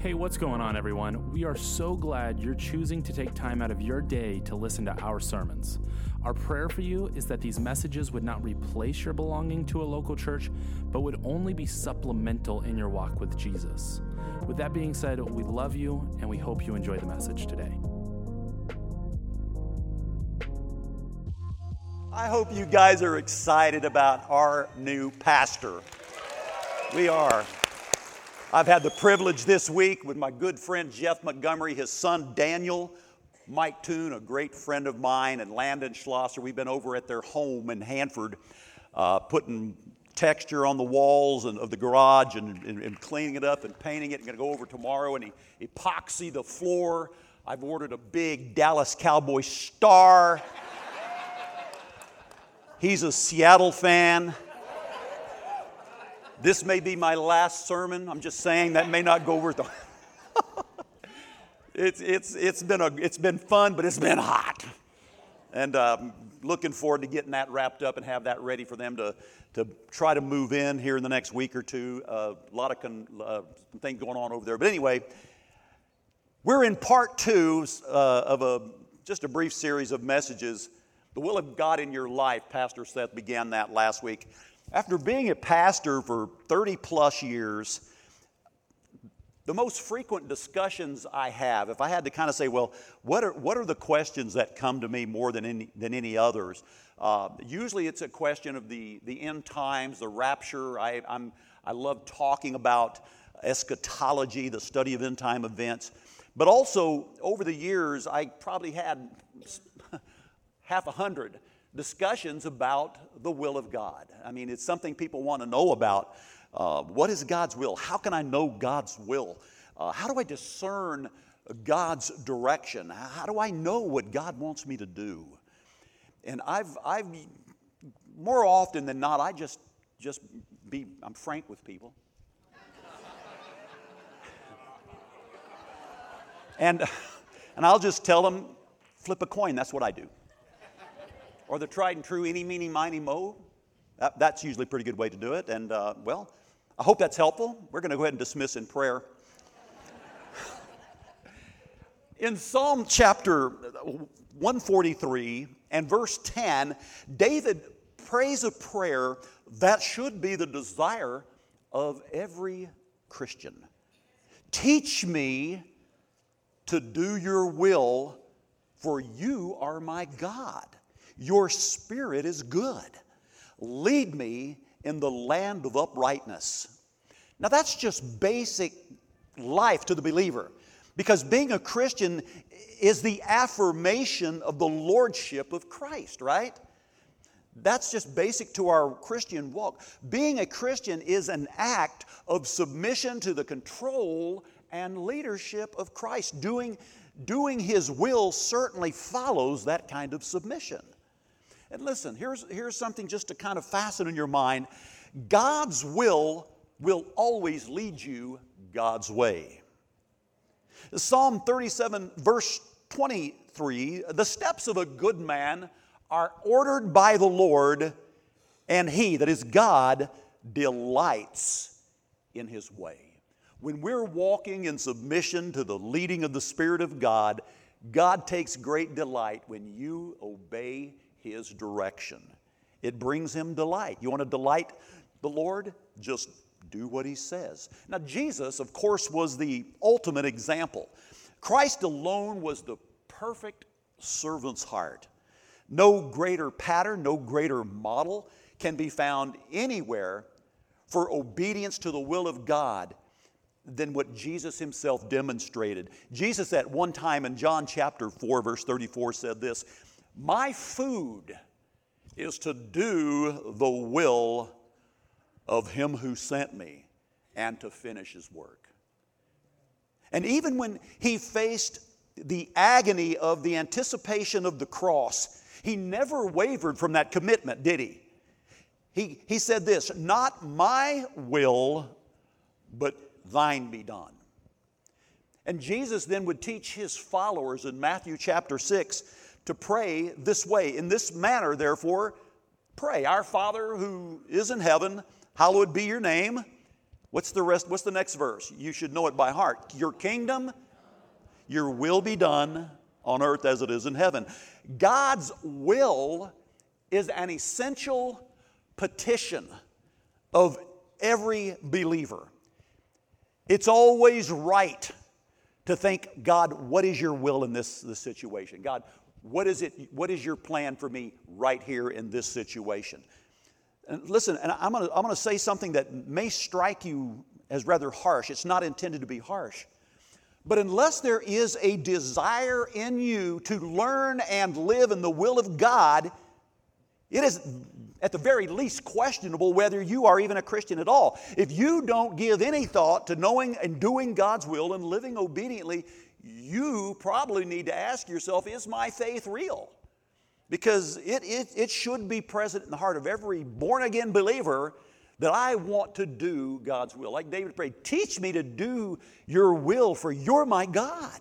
Hey, what's going on, everyone? We are so glad you're choosing to take time out of your day to listen to our sermons. Our prayer for you is that these messages would not replace your belonging to a local church, but would only be supplemental in your walk with Jesus. With that being said, we love you and we hope you enjoy the message today. I hope you guys are excited about our new pastor. We are. I've had the privilege this week with my good friend Jeff Montgomery, his son Daniel, Mike Toon, a great friend of mine, and Landon Schlosser. We've been over at their home in Hanford uh, putting texture on the walls and, of the garage and, and, and cleaning it up and painting it. I'm going to go over tomorrow and epoxy the floor. I've ordered a big Dallas Cowboy star. He's a Seattle fan. This may be my last sermon. I'm just saying that may not go over the. it's, it's, it's, been a, it's been fun, but it's been hot. And um, looking forward to getting that wrapped up and have that ready for them to, to try to move in here in the next week or two. A lot of con, uh, things going on over there. But anyway, we're in part two uh, of a, just a brief series of messages. The will of God in your life. Pastor Seth began that last week. After being a pastor for 30 plus years, the most frequent discussions I have, if I had to kind of say, well, what are, what are the questions that come to me more than any, than any others? Uh, usually it's a question of the, the end times, the rapture. I, I'm, I love talking about eschatology, the study of end time events. But also, over the years, I probably had half a hundred discussions about the will of God. I mean, it's something people want to know about. Uh, what is God's will? How can I know God's will? Uh, how do I discern God's direction? How do I know what God wants me to do? And I've, I've more often than not, I just, just be, I'm frank with people. and, and I'll just tell them, flip a coin, that's what I do or the tried and true any, meeny, miny, mo. That, that's usually a pretty good way to do it. And, uh, well, I hope that's helpful. We're going to go ahead and dismiss in prayer. in Psalm chapter 143 and verse 10, David prays a prayer that should be the desire of every Christian. Teach me to do your will, for you are my God. Your spirit is good. Lead me in the land of uprightness. Now, that's just basic life to the believer because being a Christian is the affirmation of the lordship of Christ, right? That's just basic to our Christian walk. Being a Christian is an act of submission to the control and leadership of Christ. Doing, doing His will certainly follows that kind of submission. And listen, here's, here's something just to kind of fasten in your mind God's will will always lead you God's way. Psalm 37, verse 23 the steps of a good man are ordered by the Lord, and he, that is God, delights in his way. When we're walking in submission to the leading of the Spirit of God, God takes great delight when you obey his direction. It brings him delight. You want to delight the Lord? Just do what he says. Now, Jesus, of course, was the ultimate example. Christ alone was the perfect servant's heart. No greater pattern, no greater model can be found anywhere for obedience to the will of God than what Jesus himself demonstrated. Jesus, at one time in John chapter 4, verse 34, said this my food is to do the will of him who sent me and to finish his work. And even when he faced the agony of the anticipation of the cross, he never wavered from that commitment, did he? He, he said this Not my will, but thine be done. And Jesus then would teach his followers in Matthew chapter 6 to pray this way. In this manner, therefore, pray Our Father who is in heaven, hallowed be your name. What's the rest? What's the next verse? You should know it by heart. Your kingdom, your will be done on earth as it is in heaven. God's will is an essential petition of every believer. It's always right to think, God, what is your will in this, this situation? God, what is it? What is your plan for me right here in this situation? And listen, and I'm to I'm to say something that may strike you as rather harsh. It's not intended to be harsh. But unless there is a desire in you to learn and live in the will of God, it is at the very least questionable whether you are even a Christian at all. If you don't give any thought to knowing and doing God's will and living obediently, you probably need to ask yourself is my faith real? Because it, it, it should be present in the heart of every born again believer that I want to do God's will. Like David prayed, teach me to do your will, for you're my God.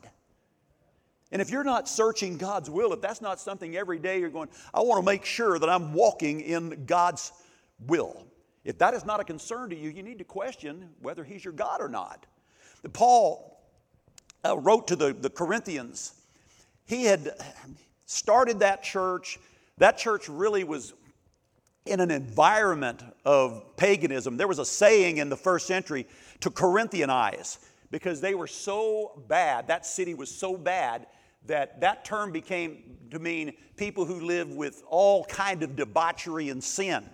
And if you're not searching God's will, if that's not something every day you're going, I want to make sure that I'm walking in God's will. If that is not a concern to you, you need to question whether He's your God or not. Paul uh, wrote to the, the Corinthians. He had started that church. That church really was in an environment of paganism. There was a saying in the first century to Corinthianize because they were so bad, that city was so bad that that term became to mean people who live with all kind of debauchery and sin.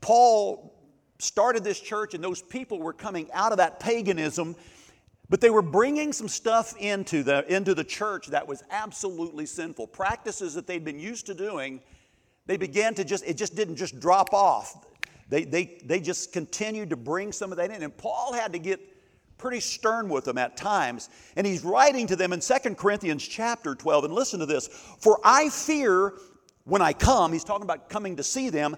Paul started this church and those people were coming out of that paganism but they were bringing some stuff into the, into the church that was absolutely sinful. Practices that they'd been used to doing, they began to just, it just didn't just drop off. They, they, they just continued to bring some of that in. And Paul had to get pretty stern with them at times. And he's writing to them in 2 Corinthians chapter 12. And listen to this For I fear when I come, he's talking about coming to see them,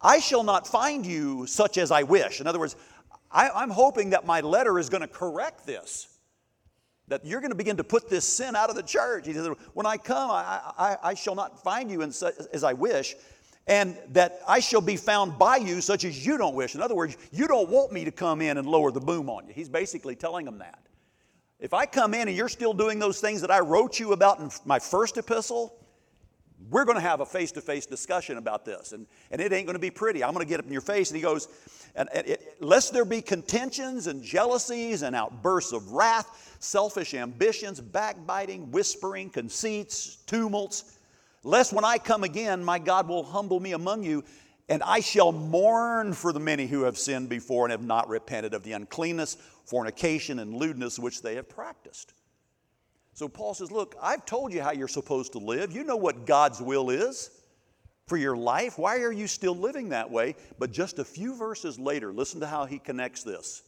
I shall not find you such as I wish. In other words, I, am hoping that my letter is going to correct this. That you're going to begin to put this sin out of the church. He said, When I come, I, I, I shall not find you such, as I wish, and that I shall be found by you such as you don't wish. In other words, you don't want me to come in and lower the boom on you. He's basically telling them that. If I come in and you're still doing those things that I wrote you about in my first epistle, we're going to have a face to face discussion about this, and, and it ain't going to be pretty. I'm going to get up in your face. And he goes, and, and it, lest there be contentions and jealousies and outbursts of wrath, selfish ambitions, backbiting, whispering, conceits, tumults, lest when I come again, my God will humble me among you, and I shall mourn for the many who have sinned before and have not repented of the uncleanness, fornication, and lewdness which they have practiced. So Paul says, Look, I've told you how you're supposed to live. You know what God's will is for your life. Why are you still living that way? But just a few verses later, listen to how he connects this.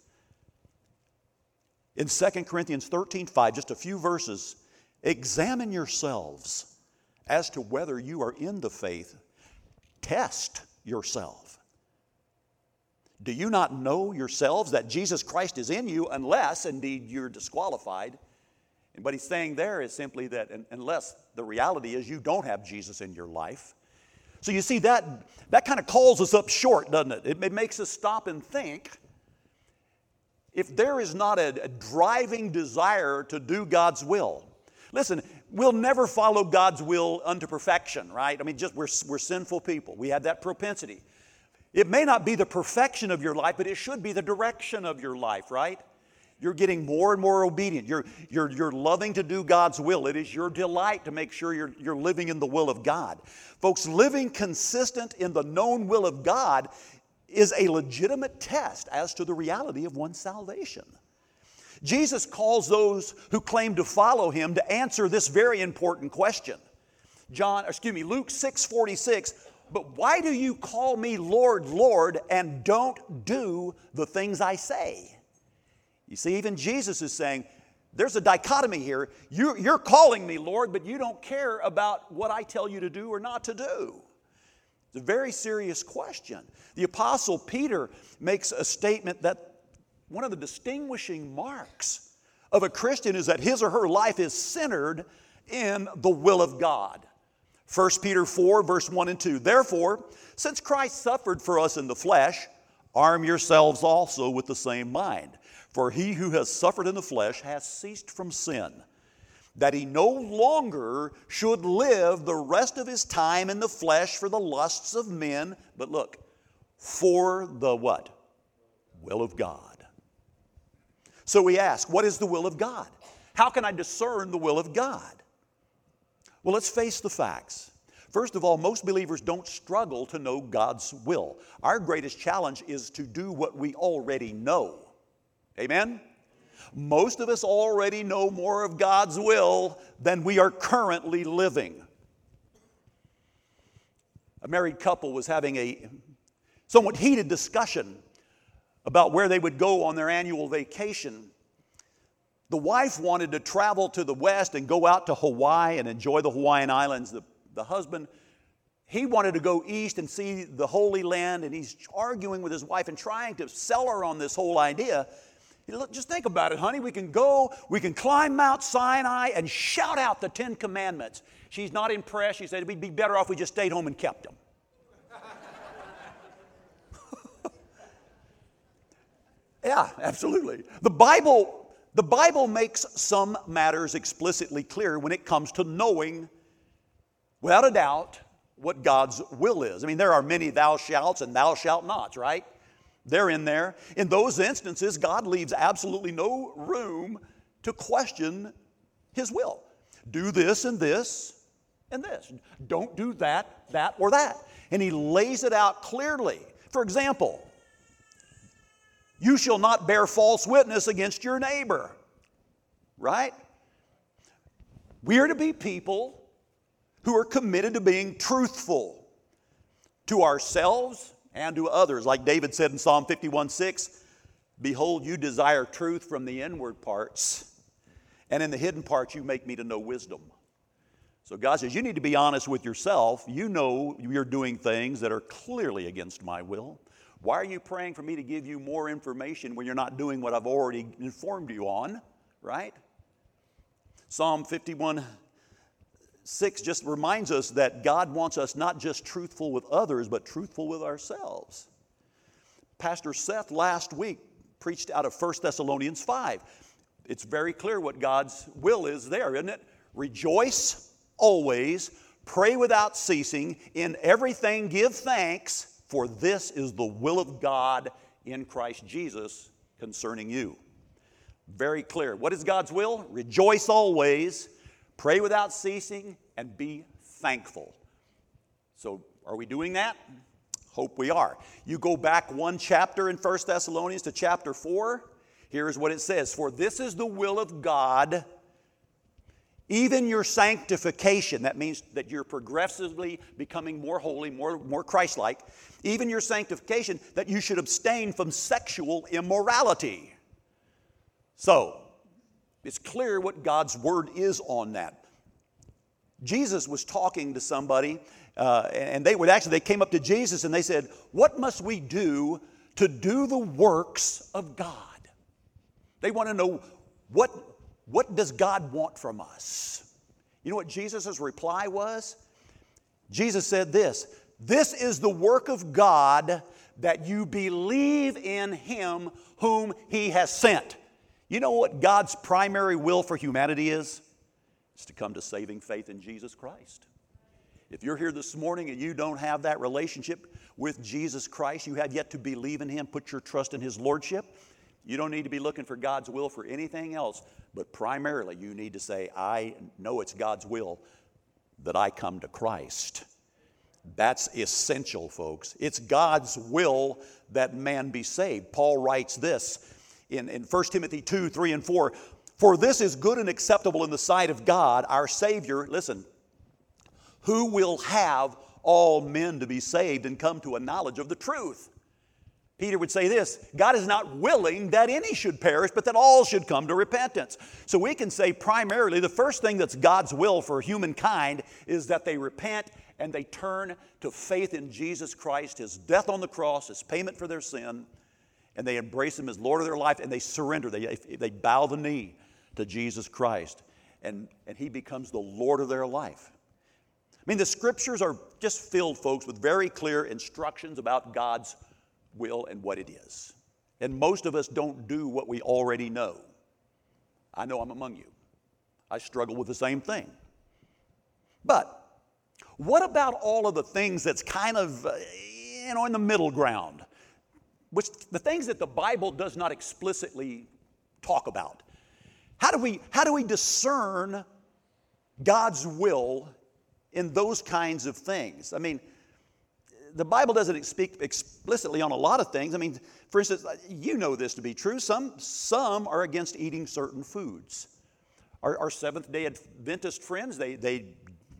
In 2 Corinthians 13 5, just a few verses, examine yourselves as to whether you are in the faith. Test yourself. Do you not know yourselves that Jesus Christ is in you unless indeed you're disqualified? And what he's saying there is simply that unless the reality is you don't have Jesus in your life. So you see, that, that kind of calls us up short, doesn't it? it? It makes us stop and think. If there is not a, a driving desire to do God's will, listen, we'll never follow God's will unto perfection, right? I mean, just we're, we're sinful people. We have that propensity. It may not be the perfection of your life, but it should be the direction of your life, right? You're getting more and more obedient. You're, you're, you're loving to do God's will. It is your delight to make sure you're, you're living in the will of God. Folks, living consistent in the known will of God is a legitimate test as to the reality of one's salvation. Jesus calls those who claim to follow him to answer this very important question. John, excuse me, Luke 6 46, but why do you call me Lord, Lord, and don't do the things I say? You see, even Jesus is saying, there's a dichotomy here. You, you're calling me Lord, but you don't care about what I tell you to do or not to do. It's a very serious question. The Apostle Peter makes a statement that one of the distinguishing marks of a Christian is that his or her life is centered in the will of God. 1 Peter 4, verse 1 and 2. Therefore, since Christ suffered for us in the flesh, Arm yourselves also with the same mind. For he who has suffered in the flesh has ceased from sin, that he no longer should live the rest of his time in the flesh for the lusts of men, but look, for the what? Will of God. So we ask, what is the will of God? How can I discern the will of God? Well, let's face the facts. First of all, most believers don't struggle to know God's will. Our greatest challenge is to do what we already know. Amen? Most of us already know more of God's will than we are currently living. A married couple was having a somewhat heated discussion about where they would go on their annual vacation. The wife wanted to travel to the west and go out to Hawaii and enjoy the Hawaiian Islands. The, the husband, he wanted to go east and see the Holy Land, and he's arguing with his wife and trying to sell her on this whole idea. Just think about it, honey. We can go, we can climb Mount Sinai and shout out the Ten Commandments. She's not impressed. She said, We'd be better off if we just stayed home and kept them. yeah, absolutely. The Bible the Bible makes some matters explicitly clear when it comes to knowing, without a doubt, what God's will is. I mean, there are many thou shalt and thou shalt nots, right? They're in there. In those instances, God leaves absolutely no room to question His will. Do this and this and this. Don't do that, that, or that. And He lays it out clearly. For example, you shall not bear false witness against your neighbor. Right? We are to be people who are committed to being truthful to ourselves and to others. Like David said in Psalm 51 6, Behold, you desire truth from the inward parts, and in the hidden parts you make me to know wisdom. So God says, You need to be honest with yourself. You know you're doing things that are clearly against my will. Why are you praying for me to give you more information when you're not doing what I've already informed you on, right? Psalm 51 6 just reminds us that God wants us not just truthful with others, but truthful with ourselves. Pastor Seth last week preached out of 1 Thessalonians 5. It's very clear what God's will is there, isn't it? Rejoice always, pray without ceasing, in everything give thanks for this is the will of God in Christ Jesus concerning you. Very clear. What is God's will? Rejoice always, pray without ceasing, and be thankful. So, are we doing that? Hope we are. You go back one chapter in 1 Thessalonians to chapter 4. Here's what it says For this is the will of God even your sanctification, that means that you're progressively becoming more holy, more, more Christ like. Even your sanctification, that you should abstain from sexual immorality. So, it's clear what God's word is on that. Jesus was talking to somebody, uh, and they would actually, they came up to Jesus and they said, What must we do to do the works of God? They want to know what, what does God want from us? You know what Jesus' reply was? Jesus said this This is the work of God that you believe in Him whom He has sent. You know what God's primary will for humanity is? It's to come to saving faith in Jesus Christ. If you're here this morning and you don't have that relationship with Jesus Christ, you have yet to believe in Him, put your trust in His Lordship, you don't need to be looking for God's will for anything else, but primarily you need to say, I know it's God's will that I come to Christ. That's essential, folks. It's God's will that man be saved. Paul writes this in, in 1 Timothy 2 3 and 4 For this is good and acceptable in the sight of God, our Savior. Listen, who will have all men to be saved and come to a knowledge of the truth. Peter would say this God is not willing that any should perish, but that all should come to repentance. So we can say primarily the first thing that's God's will for humankind is that they repent and they turn to faith in Jesus Christ, His death on the cross, His payment for their sin, and they embrace Him as Lord of their life and they surrender. They, they bow the knee to Jesus Christ, and, and He becomes the Lord of their life. I mean, the scriptures are just filled, folks, with very clear instructions about God's will and what it is. And most of us don't do what we already know. I know I'm among you. I struggle with the same thing. But what about all of the things that's kind of, uh, you know, in the middle ground? Which the things that the Bible does not explicitly talk about. How do we, how do we discern God's will in those kinds of things? I mean, the Bible doesn't speak explicitly on a lot of things. I mean, for instance, you know this to be true. Some, some are against eating certain foods. Our, our Seventh day Adventist friends, they, they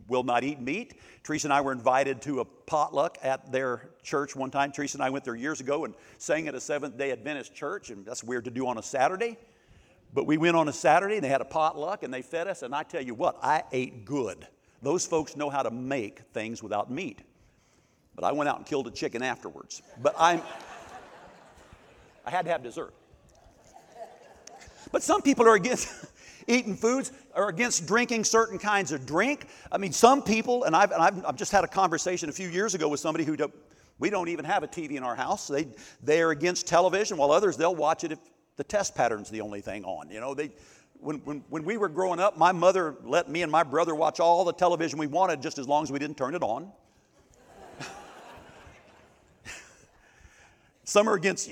will not eat meat. Teresa and I were invited to a potluck at their church one time. Teresa and I went there years ago and sang at a Seventh day Adventist church, and that's weird to do on a Saturday. But we went on a Saturday and they had a potluck and they fed us, and I tell you what, I ate good. Those folks know how to make things without meat. But I went out and killed a chicken afterwards. But I'm, I had to have dessert. But some people are against eating foods, or against drinking certain kinds of drink. I mean, some people, and I've, and I've, I've just had a conversation a few years ago with somebody who do, we don't even have a TV in our house. They, they are against television, while others, they'll watch it if the test pattern's the only thing on. You know, they, when, when, when we were growing up, my mother let me and my brother watch all the television we wanted just as long as we didn't turn it on. some are against,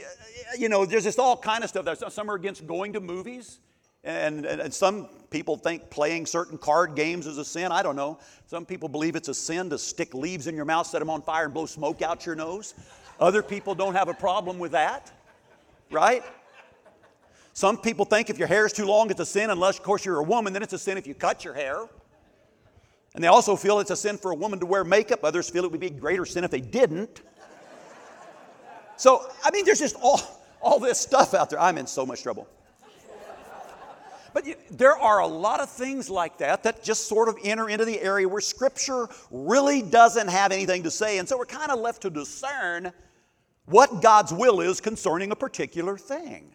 you know, there's just all kind of stuff. There. Some are against going to movies. And, and, and, some people think playing certain card games is a sin. I don't know. Some people believe it's a sin to stick leaves in your mouth, set them on fire, and blow smoke out your nose. Other people don't have a problem with that, right? Some people think if your hair is too long, it's a sin, unless, of course, you're a woman, then it's a sin if you cut your hair. And they also feel it's a sin for a woman to wear makeup. Others feel it would be a greater sin if they didn't. So, I mean, there's just all, all this stuff out there. I'm in so much trouble. But there are a lot of things like that that just sort of enter into the area where Scripture really doesn't have anything to say. And so we're kind of left to discern what God's will is concerning a particular thing.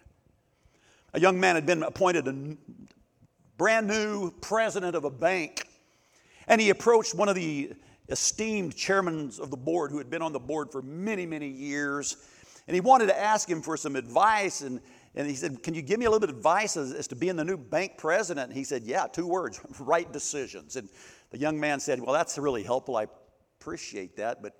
A young man had been appointed a brand new president of a bank, and he approached one of the esteemed chairmen of the board who had been on the board for many, many years, and he wanted to ask him for some advice. And, and he said, Can you give me a little bit of advice as, as to being the new bank president? And he said, Yeah, two words right decisions. And the young man said, Well, that's really helpful. I appreciate that, but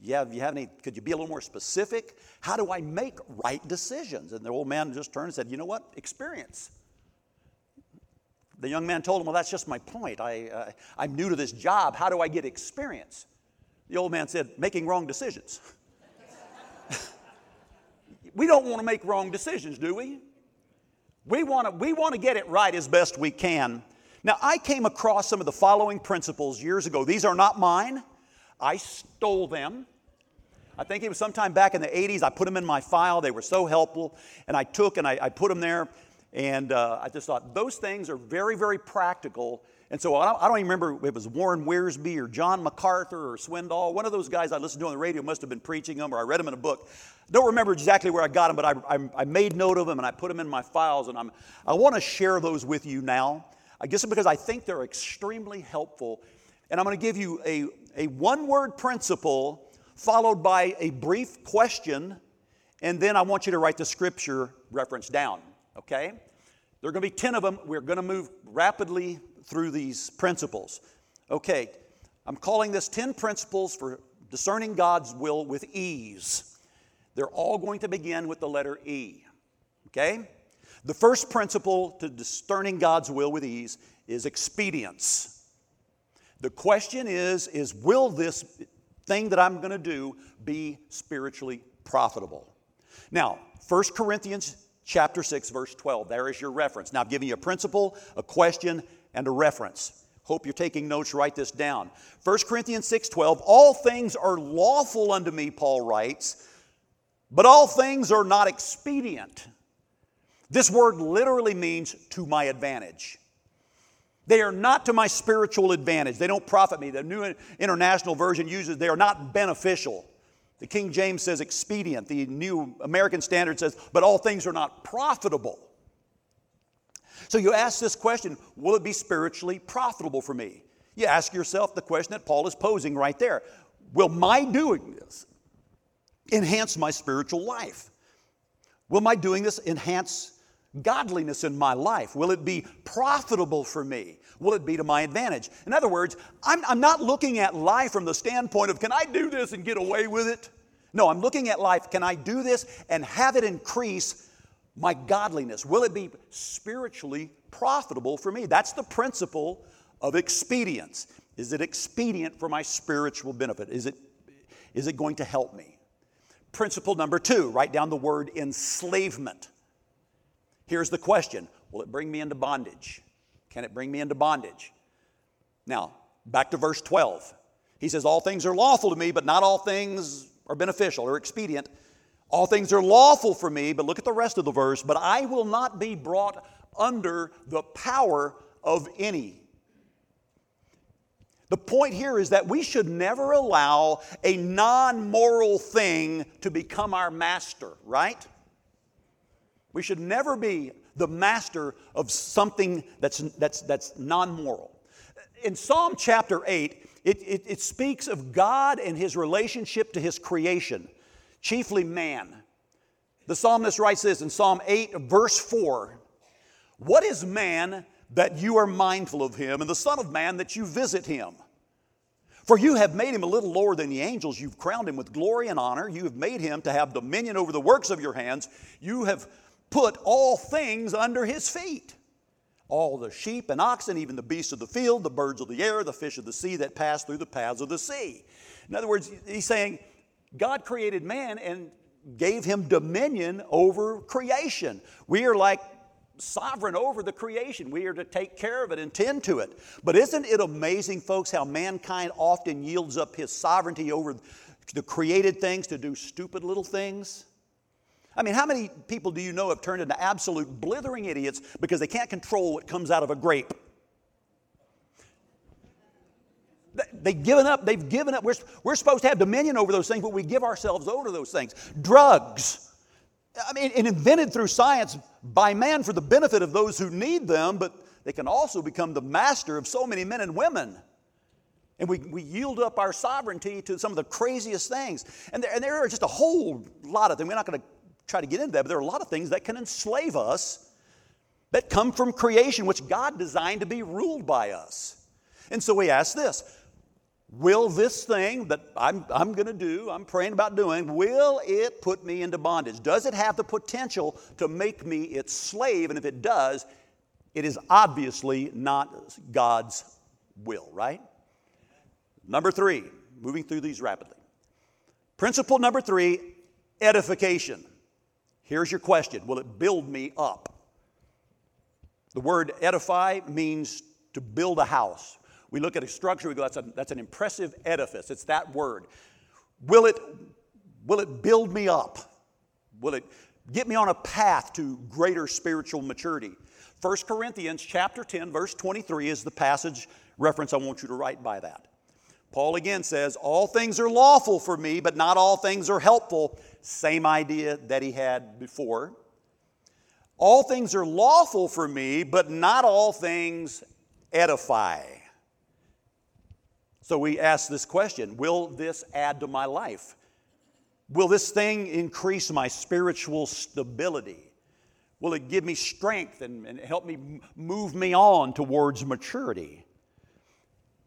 yeah, if you have any, could you be a little more specific? How do I make right decisions? And the old man just turned and said, You know what? Experience. The young man told him, Well, that's just my point. I, uh, I'm new to this job. How do I get experience? The old man said, Making wrong decisions. we don't want to make wrong decisions, do we? We want to, we want to get it right as best we can. Now, I came across some of the following principles years ago. These are not mine. I stole them. I think it was sometime back in the 80s. I put them in my file. They were so helpful. And I took and I, I put them there. And uh, I just thought those things are very, very practical. And so I don't, I don't, even remember if it was Warren Wiersbe or John MacArthur or Swindoll. One of those guys I listened to on the radio must have been preaching them or I read them in a book. Don't remember exactly where I got them, but I, I, I made note of them and I put them in my files. And I'm, I want to share those with you now. I guess because I think they're extremely helpful. And I'm going to give you a, a one word principle followed by a brief question, and then I want you to write the scripture reference down, okay? There are going to be 10 of them. We're going to move rapidly through these principles. Okay, I'm calling this 10 principles for discerning God's will with ease. They're all going to begin with the letter E, okay? The first principle to discerning God's will with ease is expedience. The question is, is will this thing that I'm going to do be spiritually profitable. Now, 1 Corinthians chapter 6 verse 12. There is your reference. Now, I'm giving you a principle, a question, and a reference. Hope you're taking notes, write this down. 1 Corinthians 6:12, all things are lawful unto me, Paul writes, but all things are not expedient. This word literally means to my advantage. They are not to my spiritual advantage. They don't profit me. The New International Version uses they are not beneficial. The King James says expedient. The New American Standard says, but all things are not profitable. So you ask this question Will it be spiritually profitable for me? You ask yourself the question that Paul is posing right there Will my doing this enhance my spiritual life? Will my doing this enhance godliness in my life? Will it be profitable for me? Will it be to my advantage? In other words, I'm, I'm, not looking at life from the standpoint of, can I do this and get away with it? No, I'm looking at life, can I do this and have it increase my godliness? Will it be spiritually profitable for me? That's the principle of expedience. Is it expedient for my spiritual benefit? Is it, is it going to help me? Principle number two, write down the word enslavement. Here's the question Will it bring me into bondage? Can it bring me into bondage? Now, back to verse 12. He says, All things are lawful to me, but not all things are beneficial or expedient. All things are lawful for me, but look at the rest of the verse, but I will not be brought under the power of any. The point here is that we should never allow a non moral thing to become our master, right? We should never be the master of something that's, that's, that's non moral. In Psalm chapter 8, it, it, it, speaks of God and his relationship to his creation, chiefly man. The psalmist writes this in Psalm 8, verse 4 What is man that you are mindful of him, and the Son of Man that you visit him? For you have made him a little lower than the angels. You've crowned him with glory and honor. You have made him to have dominion over the works of your hands. You have put all things under his feet all the sheep and oxen, even the beasts of the field, the birds of the air, the fish of the sea that pass through the paths of the sea. In other words, he's saying God created man and gave him dominion over creation. We are like sovereign over the creation. We are to take care of it and tend to it. But isn't it amazing, folks, how mankind often yields up his sovereignty over the created things to do stupid little things? I mean, how many people do you know have turned into absolute blithering idiots because they can't control what comes out of a grape? They've given up. They've given up. We're, we're supposed to have dominion over those things, but we give ourselves over to those things. Drugs. I mean, invented through science by man for the benefit of those who need them, but they can also become the master of so many men and women. And we, we yield up our sovereignty to some of the craziest things. And there, and there are just a whole lot of them. We're not going to try to get into that, but there are a lot of things that can enslave us that come from creation, which God designed to be ruled by us. And so we ask this Will this thing that I'm, I'm going to do, I'm praying about doing, will it put me into bondage? Does it have the potential to make me its slave? And if it does, it is obviously not God's will, right? Number three, moving through these rapidly. Principle number three edification. Here's your question Will it build me up? The word edify means to build a house. We look at a structure, we go, that's, a, that's an impressive edifice. It's that word. Will it, will it build me up? Will it get me on a path to greater spiritual maturity? 1 Corinthians chapter 10, verse 23 is the passage reference I want you to write by that. Paul again says, All things are lawful for me, but not all things are helpful. Same idea that he had before. All things are lawful for me, but not all things edify. So we ask this question Will this add to my life? Will this thing increase my spiritual stability? Will it give me strength and, and help me move me on towards maturity?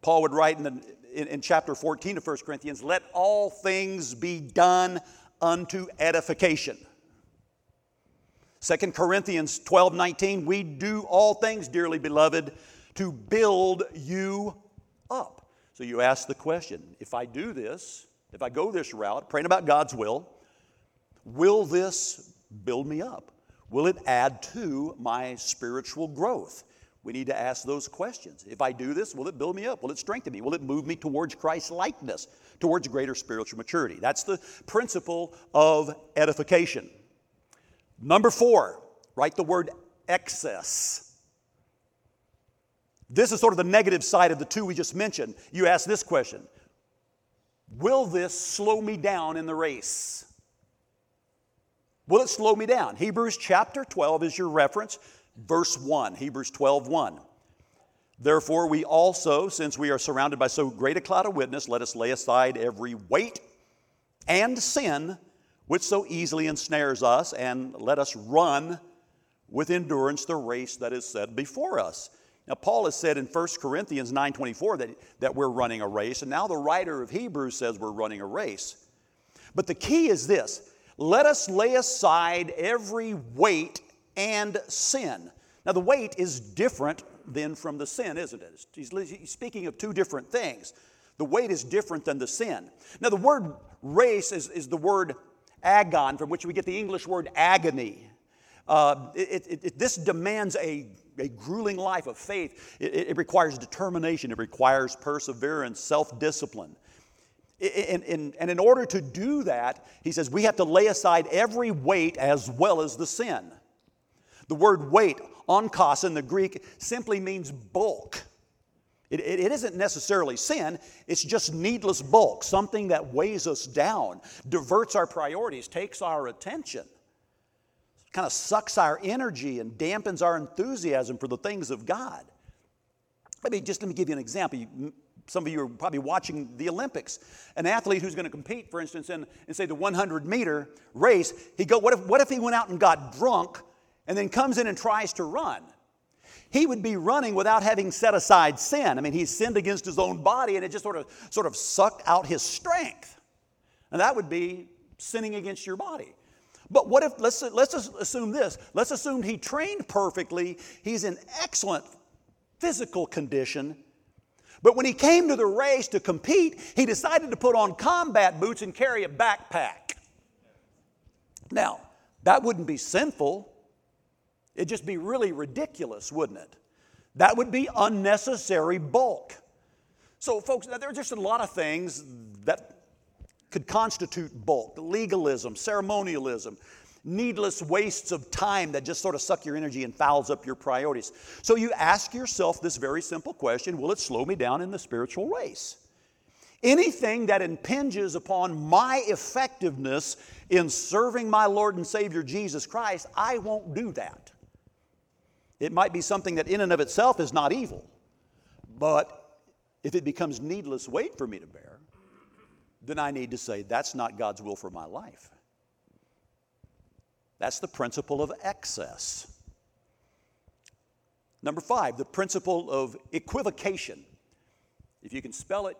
Paul would write in the in, in chapter 14 of 1 Corinthians, let all things be done unto edification. 2 Corinthians 12 19, we do all things, dearly beloved, to build you up. So you ask the question if I do this, if I go this route, praying about God's will, will this build me up? Will it add to my spiritual growth? We need to ask those questions. If I do this, will it build me up? Will it strengthen me? Will it move me towards Christ likeness, towards greater spiritual maturity? That's the principle of edification. Number four, write the word excess. This is sort of the negative side of the two we just mentioned. You ask this question Will this slow me down in the race? Will it slow me down? Hebrews chapter 12 is your reference verse 1, Hebrews 12 1. Therefore, we also, since we are surrounded by so great a cloud of witness, let us lay aside every weight and sin which so easily ensnares us, and let us run with endurance the race that is set before us. Now, Paul has said in 1 Corinthians 9.24 that, that we're running a race, and now the writer of Hebrews says we're running a race. But the key is this let us lay aside every weight and sin. Now, the weight is different than from the sin, isn't it? He's, speaking of two different things. The weight is different than the sin. Now, the word race is, is the word agon, from which we get the English word agony. Uh, it, it, it, this demands a, a grueling life of faith. It, requires determination, it requires perseverance, self discipline. And, and, and in order to do that, he says we have to lay aside every weight as well as the sin. The word weight, onkos in the Greek, simply means bulk. It, it, it isn't necessarily sin, it's just needless bulk, something that weighs us down, diverts our priorities, takes our attention, kind of sucks our energy and dampens our enthusiasm for the things of God. Let me just let me give you an example. You, some of you are probably watching the Olympics. An athlete who's going to compete, for instance, in, in say the 100 meter race, he go, what if, what if he went out and got drunk and then comes in and tries to run? He would be running without having set aside sin. I mean, he's sinned against his own body and it just sort of, sort of sucked out his strength. And that would be sinning against your body. But what if, let's, let's assume this. Let's assume he trained perfectly, he's in excellent physical condition, but when he came to the race to compete, he decided to put on combat boots and carry a backpack. Now, that wouldn't be sinful. It'd just be really ridiculous, wouldn't it? That would be unnecessary bulk. So, folks, there are just a lot of things that could constitute bulk legalism, ceremonialism, needless wastes of time that just sort of suck your energy and fouls up your priorities. So you ask yourself this very simple question Will it slow me down in the spiritual race? Anything that impinges upon my effectiveness in serving my Lord and Savior Jesus Christ, I won't do that. It might be something that in and of itself is not evil, but if it becomes needless weight for me to bear, then I need to say, that's not God's will for my life. That's the principle of excess. Number five, the principle of equivocation. If you can spell it,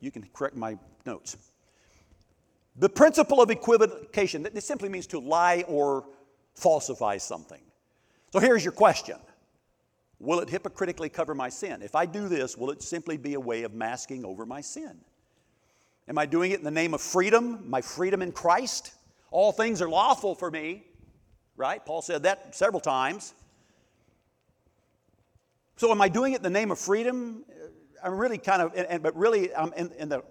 you can correct my notes. The principle of equivocation, this simply means to lie or falsify something. So here's your question Will it hypocritically cover my sin? If I do this, will it simply be a way of masking over my sin? Am I doing it in the name of freedom, my freedom in Christ? All things are lawful for me, right? Paul said that several times. So, am I doing it in the name of freedom? I'm really kind of, and, but really, I'm in, in the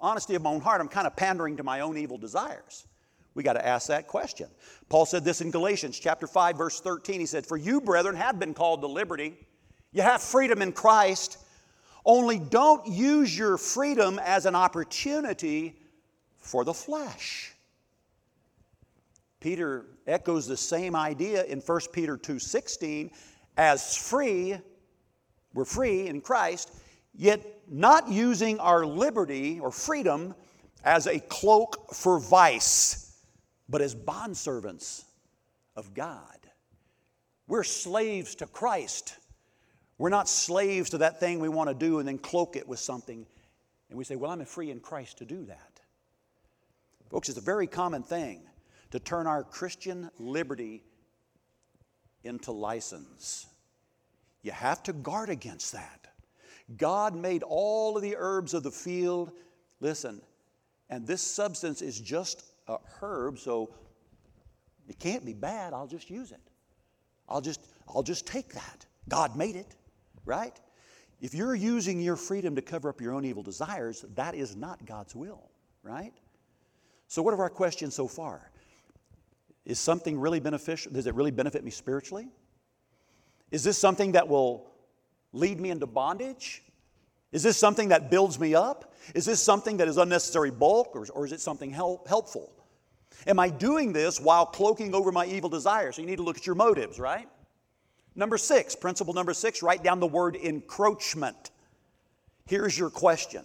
honesty of my own heart, I'm kind of pandering to my own evil desires. We got to ask that question. Paul said this in Galatians chapter 5 verse 13. He said, "For you brethren have been called to liberty. You have freedom in Christ. Only don't use your freedom as an opportunity for the flesh." Peter echoes the same idea in 1 Peter 2:16 as free we're free in Christ yet not using our liberty or freedom as a cloak for vice but as bondservants of God. We're slaves to Christ. We're not slaves to that thing we want to do and then cloak it with something and we say, Well, I'm free in Christ to do that. Folks, it's a very common thing to turn our Christian liberty into license. You have to guard against that. God made all of the herbs of the field, listen, and this substance is just a herb, so it can't be bad. I'll just use it. I'll just, I'll just take that. God made it, right? If you're using your freedom to cover up your own evil desires, that is not God's will, right? So, what are our questions so far? Is something really beneficial? Does it really benefit me spiritually? Is this something that will lead me into bondage? Is this something that builds me up? Is this something that is unnecessary bulk, or, or is it something help, helpful? Am I doing this while cloaking over my evil desires? So you need to look at your motives, right? Number six, principle number six, write down the word encroachment. Here's your question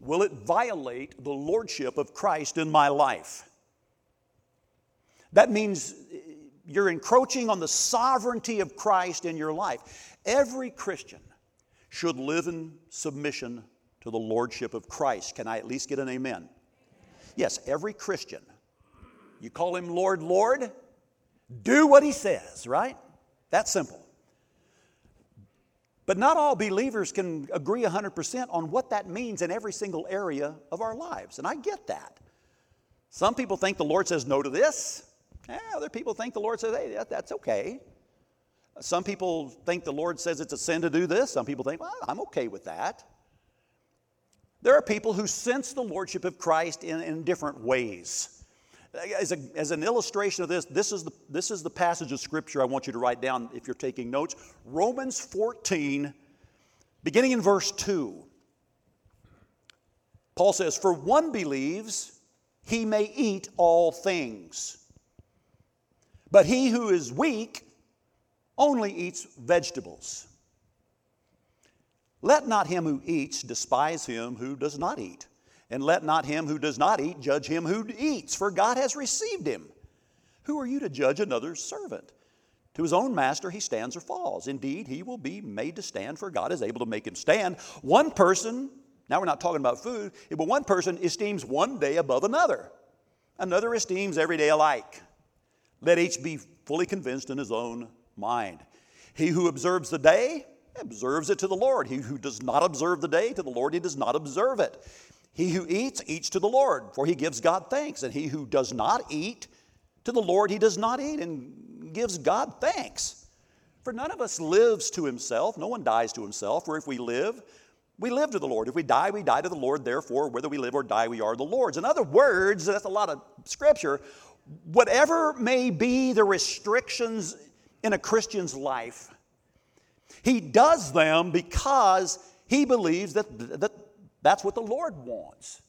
Will it violate the lordship of Christ in my life? That means you're encroaching on the sovereignty of Christ in your life. Every Christian should live in submission to the lordship of Christ. Can I at least get an amen? Yes, every Christian. You call him Lord, Lord, do what he says, right? That's simple. But not all believers can agree 100% on what that means in every single area of our lives. And I get that. Some people think the Lord says no to this. Other people think the Lord says, hey, that, that's okay. Some people think the Lord says it's a sin to do this. Some people think, well, I'm okay with that. There are people who sense the Lordship of Christ in, in different ways. Uh, as, a, as, an illustration of this, this is, the, this is the passage of Scripture I want you to write down if you're taking notes. Romans 14, beginning in verse 2. Paul says, For one believes he may eat all things, but he who is weak only eats vegetables. Let not him who eats despise him who does not eat, and let not him who does not eat judge him who eats, for God has received him. Who are you to judge another's servant? To his own master he stands or falls. Indeed, he will be made to stand, for God is able to make him stand. One person, now we're not talking about food, but one person esteems one day above another, another esteems every day alike. Let each be fully convinced in his own mind. He who observes the day, observes it to the Lord. He who does not observe the day, to the Lord he does not observe it. He who eats, eats to the Lord, for he gives God thanks. And he who does not eat, to the Lord he does not eat and gives God thanks. For none of us lives to himself, no one dies to himself, for if we live, we live to the Lord. If we die, we die to the Lord. Therefore, whether we live or die, we are the Lord's. In other words, that's a lot of scripture. Whatever may be the restrictions in a Christian's life, he does them because he believes that, that that's what the Lord wants.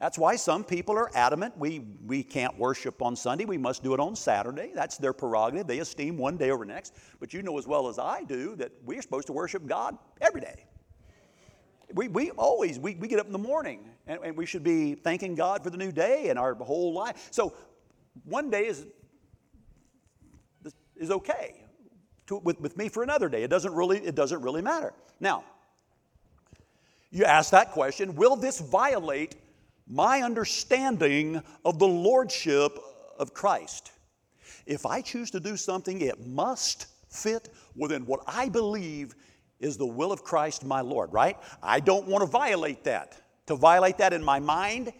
That's why some people are adamant we, we can't worship on Sunday, we must do it on Saturday. That's their prerogative. They esteem one day over the next. But you know as well as I do that we're supposed to worship God every day. We, we always, we, we get up in the morning and, and we should be thanking God for the new day and our whole life. So one day is, is okay to, with, with me for another day. It doesn't really, it doesn't really matter. Now, you ask that question Will this violate my understanding of the lordship of Christ? If I choose to do something, it must fit within what I believe is the will of Christ my Lord, right? I don't want to violate that. To violate that in my mind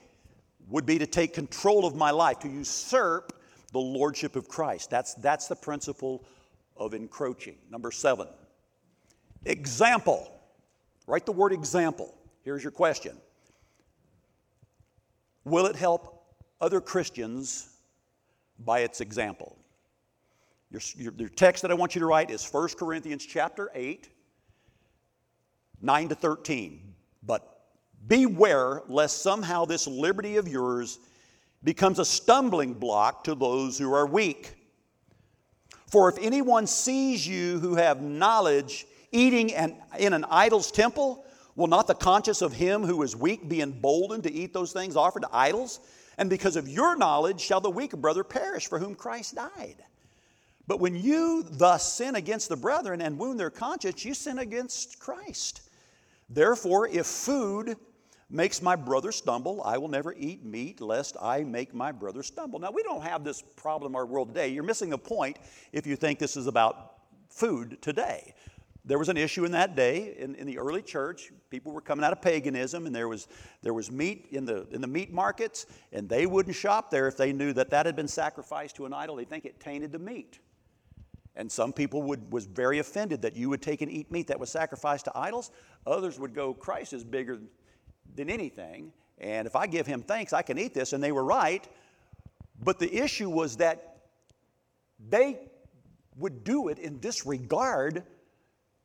would be to take control of my life, to usurp the lordship of Christ. That's, that's the principle of encroaching. Number seven, example. Write the word example. Here's your question Will it help other Christians by its example? Your, your, your, text that I want you to write is 1 Corinthians chapter 8, 9 to 13. But beware lest somehow this liberty of yours becomes a stumbling block to those who are weak. For if anyone sees you who have knowledge eating an, in an idol's temple, will not the conscience of him who is weak be emboldened to eat those things offered to idols? And because of your knowledge shall the weaker brother perish for whom Christ died. But when you thus sin against the brethren and wound their conscience, you sin against Christ. Therefore, if food makes my brother stumble, I will never eat meat lest I make my brother stumble. Now, we don't have this problem in our world today. You're missing the point if you think this is about food today. There was an issue in that day in, in the early church. People were coming out of paganism, and there was, there was meat in the, in the meat markets, and they wouldn't shop there if they knew that that had been sacrificed to an idol. They think it tainted the meat. And some people would, was very offended that you would take and eat meat that was sacrificed to idols. Others would go, Christ is bigger than anything. And if I give him thanks, I can eat this. And they were right. But the issue was that they would do it in disregard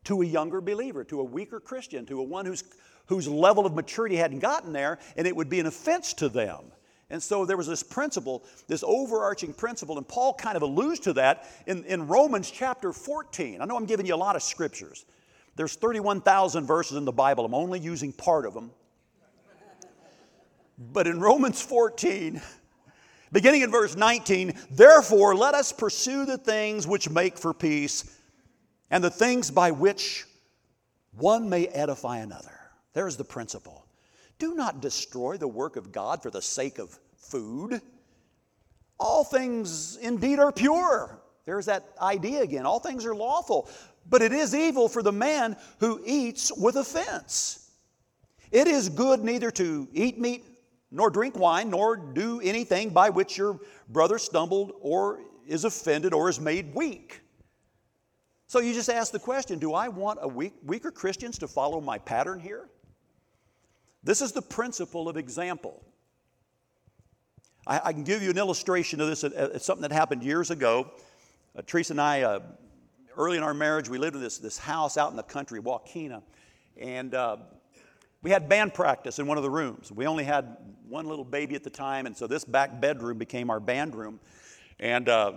to a younger believer, to a weaker Christian, to a one whose, whose level of maturity hadn't gotten there, and it would be an offense to them. And so there was this principle, this overarching principle, and Paul kind of alludes to that in, in Romans chapter 14. I know I'm giving you a lot of scriptures. There's 31,000 verses in the Bible. I'm only using part of them. But in Romans 14, Beginning in verse 19, therefore let us pursue the things which make for peace and the things by which one may edify another. There's the principle. Do not destroy the work of God for the sake of food. All things indeed are pure. There's that idea again. All things are lawful, but it is evil for the man who eats with offense. It is good neither to eat meat nor drink wine, nor do anything by which your brother stumbled or is offended or is made weak. So you just ask the question do I want a weak, weaker Christians to follow my pattern here? This is the principle of example. I, I can give you an illustration of this. It's something that happened years ago. Uh, Teresa and I, uh, early in our marriage, we lived in this, this house out in the country, Waukena, and uh, we had band practice in one of the rooms. We only had one little baby at the time, and so this back bedroom became our band room. And uh,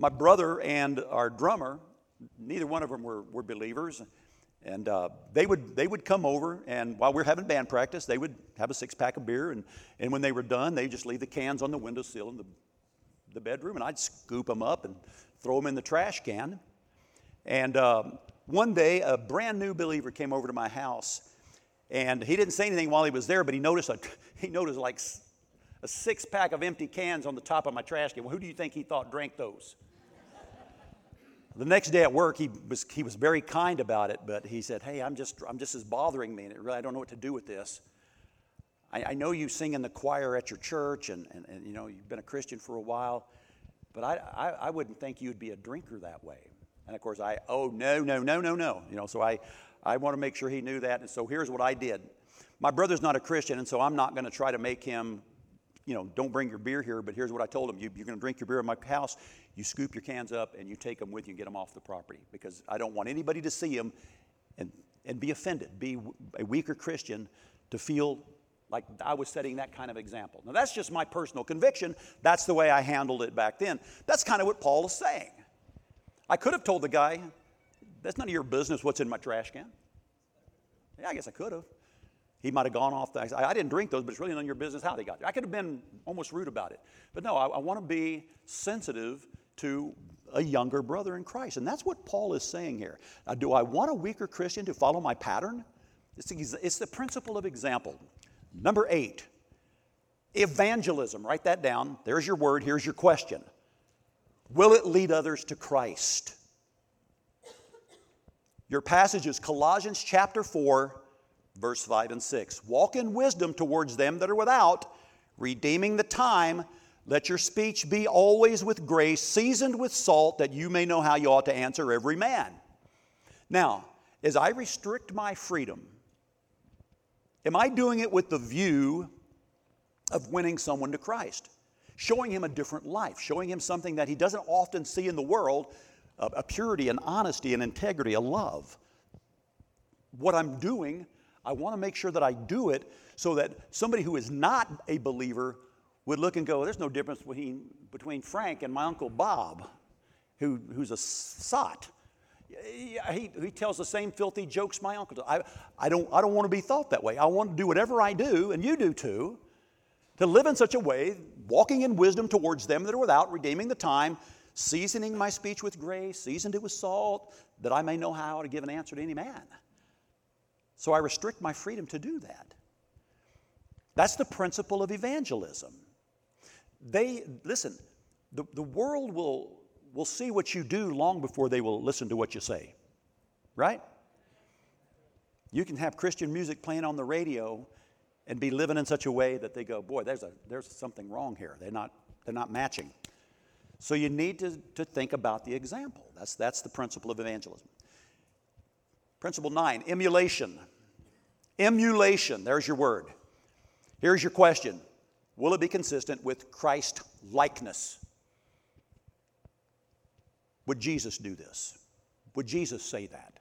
my brother and our drummer, neither one of them were, were believers. And uh, they, would, they would come over, and while we are having band practice, they would have a six pack of beer. And, and when they were done, they'd just leave the cans on the windowsill in the, the bedroom, and I'd scoop them up and throw them in the trash can. And uh, one day, a brand new believer came over to my house and he didn't say anything while he was there, but he noticed, a, he noticed like a six pack of empty cans on the top of my trash can. Well, who do you think he thought drank those? The next day at work, he was, he was very kind about it, but he said, Hey, I'm just, I'm just as bothering me, and it really, I don't know what to do with this. I, I know you sing in the choir at your church, and, and, and, you know, you've been a Christian for a while, but I, I, I wouldn't think you'd be a drinker that way. And of course, I, oh, no, no, no, no, no. You know, so I, I want to make sure he knew that. And so here's what I did. My brother's not a Christian, and so I'm not going to try to make him, you know, don't bring your beer here, but here's what I told him. You, are going to drink your beer in my house, you scoop your cans up, and you take them with you and get them off the property because I don't want anybody to see them and, and be offended, be a weaker Christian to feel like I was setting that kind of example. Now, that's just my personal conviction. That's the way I handled it back then. That's kind of what Paul is saying. I could have told the guy, that's none of your business what's in my trash can. Yeah, I guess I could have. He might have gone off. The, I didn't drink those, but it's really none of your business how they got there. I could have been almost rude about it. But no, I, I want to be sensitive to a younger brother in Christ. And that's what Paul is saying here. Now, do I want a weaker Christian to follow my pattern? It's the, it's the principle of example. Number eight, evangelism. Write that down. There's your word. Here's your question Will it lead others to Christ? Your passage is Colossians chapter 4, verse 5 and 6. Walk in wisdom towards them that are without, redeeming the time. Let your speech be always with grace, seasoned with salt, that you may know how you ought to answer every man. Now, as I restrict my freedom, am I doing it with the view of winning someone to Christ? Showing him a different life, showing him something that he doesn't often see in the world a, purity and honesty and integrity, a love. What I'm doing, I want to make sure that I do it so that somebody who is not a believer would look and go, there's no difference between, between Frank and my Uncle Bob, who, who's a sot. He, he tells the same filthy jokes my uncle does. I, I, don't, I don't want to be thought that way. I want to do whatever I do, and you do too, to live in such a way, walking in wisdom towards them that are without, redeeming the time, seasoning my speech with grace, seasoned it with salt, that I may know how to give an answer to any man. So I restrict my freedom to do that. That's the principle of evangelism. They, listen, the, the world will, will see what you do long before they will listen to what you say, right? You can have Christian music playing on the radio and be living in such a way that they go, boy, there's, a, there's something wrong here. They're not, they're not matching. So you need to, to think about the example. That's, that's the principle of evangelism. Principle nine, emulation. Emulation, there's your word. Here's your question Will it be consistent with Christ likeness? Would Jesus do this? Would Jesus say that?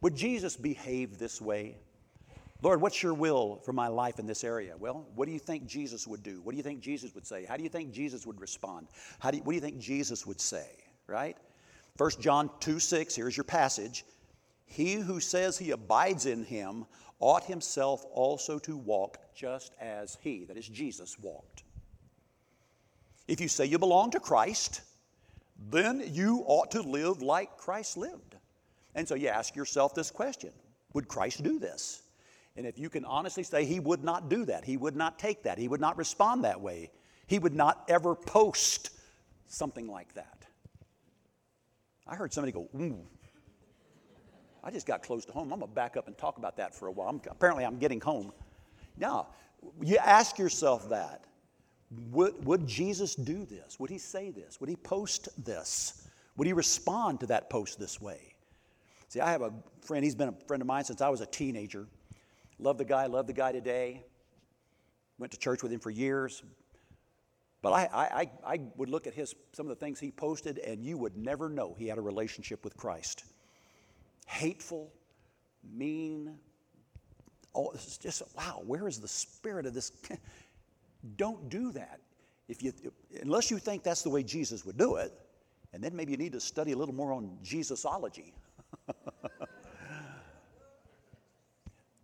Would Jesus behave this way? Lord, what's your will for my life in this area? Well, what do you think Jesus would do? What do you think Jesus would say? How do you think Jesus would respond? How do you, what do you think Jesus would say? Right? 1 John 2 6, here's your passage. He who says he abides in him ought himself also to walk just as he, that is Jesus, walked. If you say you belong to Christ, then you ought to live like Christ lived. And so you ask yourself this question Would Christ do this? And if you can honestly say he would not do that, he would not take that, he would not respond that way, he would not ever post something like that. I heard somebody go, ooh. I just got close to home. I'm going to back up and talk about that for a while. I'm, apparently, I'm getting home. Now, you ask yourself that. Would, would Jesus do this? Would he say this? Would he post this? Would he respond to that post this way? See, I have a friend, he's been a friend of mine since I was a teenager. Love the guy, love the guy today. Went to church with him for years. But I, I, I would look at his, some of the things he posted, and you would never know he had a relationship with Christ. Hateful, mean. Oh, it's just, wow, where is the spirit of this? Don't do that. If you, unless you think that's the way Jesus would do it, and then maybe you need to study a little more on Jesusology.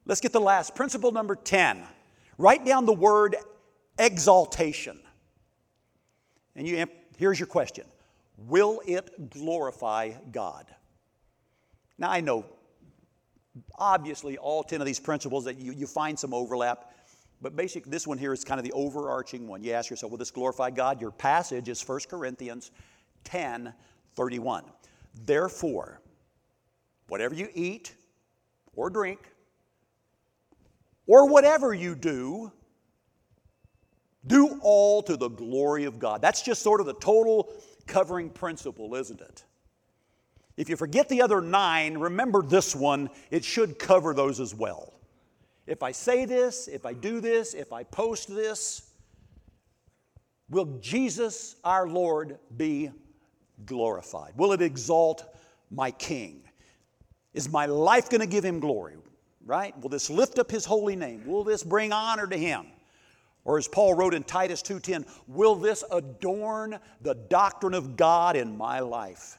Let's get the last. Principle number 10. Write down the word exaltation. And you, here's your question Will it glorify God? Now, I know, obviously, all 10 of these principles that you, you find some overlap, but basically, this one here is kind of the overarching one. You ask yourself, Will this glorify God? Your passage is 1 Corinthians 10 31. Therefore, whatever you eat or drink, or whatever you do, do all to the glory of God. That's just sort of the total covering principle, isn't it? If you forget the other nine, remember this one. It should cover those as well. If I say this, if I do this, if I post this, will Jesus our Lord be glorified? Will it exalt my King? Is my life going to give him glory? Right? Will this lift up his holy name? Will this bring honor to him? Or as Paul wrote in Titus 2:10, will this adorn the doctrine of God in my life?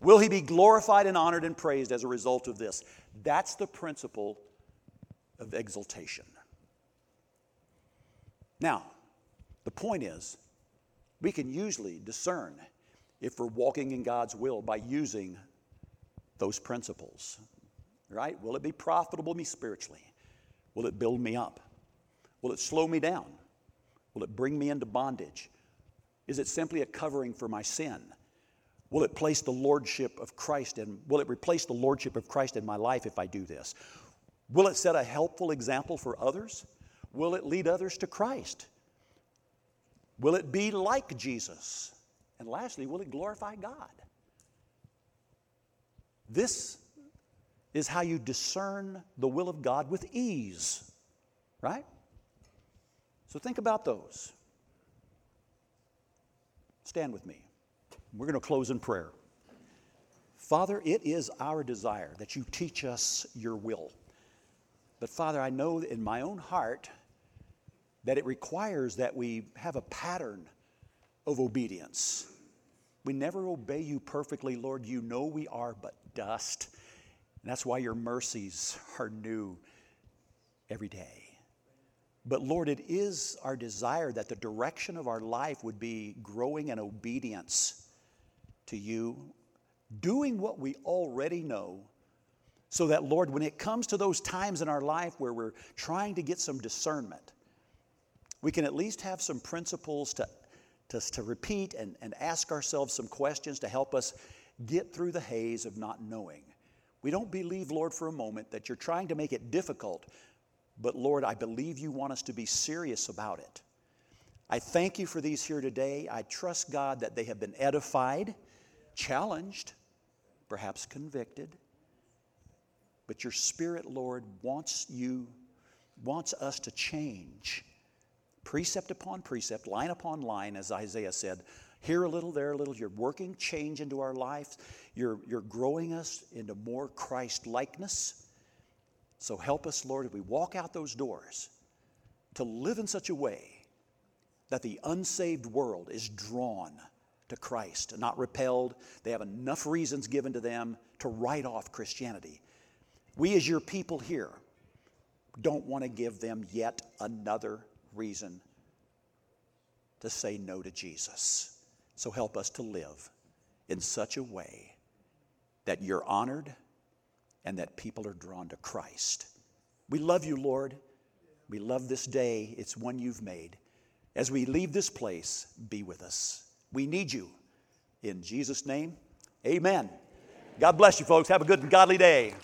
Will he be glorified and honored and praised as a result of this? That's the principle of exaltation. Now, the point is, we can usually discern if we're walking in God's will by using those principles. Right? Will it be profitable to me spiritually? Will it build me up? Will it slow me down? Will it bring me into bondage? Is it simply a covering for my sin? Will it place the lordship of Christ in will it replace the lordship of Christ in my life if I do this? Will it set a helpful example for others? Will it lead others to Christ? Will it be like Jesus? And lastly, will it glorify God? This is how you discern the will of God with ease, right? So think about those. Stand with me. We're going to close in prayer. Father, it is our desire that you teach us your will. But Father, I know in my own heart that it requires that we have a pattern of obedience. We never obey you perfectly, Lord. You know we are but dust. And that's why your mercies are new every day. But Lord, it is our desire that the direction of our life would be growing in obedience to you, doing what we already know, so that, Lord, when it comes to those times in our life where we're trying to get some discernment, we can at least have some principles to, to, to repeat and, and ask ourselves some questions to help us get through the haze of not knowing. We don't believe, Lord, for a moment that you're trying to make it difficult but Lord, I believe you want us to be serious about it. I thank you for these here today. I trust, God, that they have been edified, challenged, perhaps convicted. But your Spirit, Lord, wants you, wants us to change precept upon precept, line upon line, as Isaiah said. Here a little, there a little. You're working change into our lives. You're, you're growing us into more Christ likeness. So help us, Lord, as we walk out those doors to live in such a way that the unsaved world is drawn to Christ not repelled. They have enough reasons given to them to write off Christianity. We, as your people here, don't want to give them yet another reason to say no to Jesus. So help us to live in such a way that you're honored and that people are drawn to Christ. We love you, Lord. We love this day. It's one you've made. As we leave this place, be with us. We need you. In Jesus' name, amen. God bless you, folks. Have a good and godly day.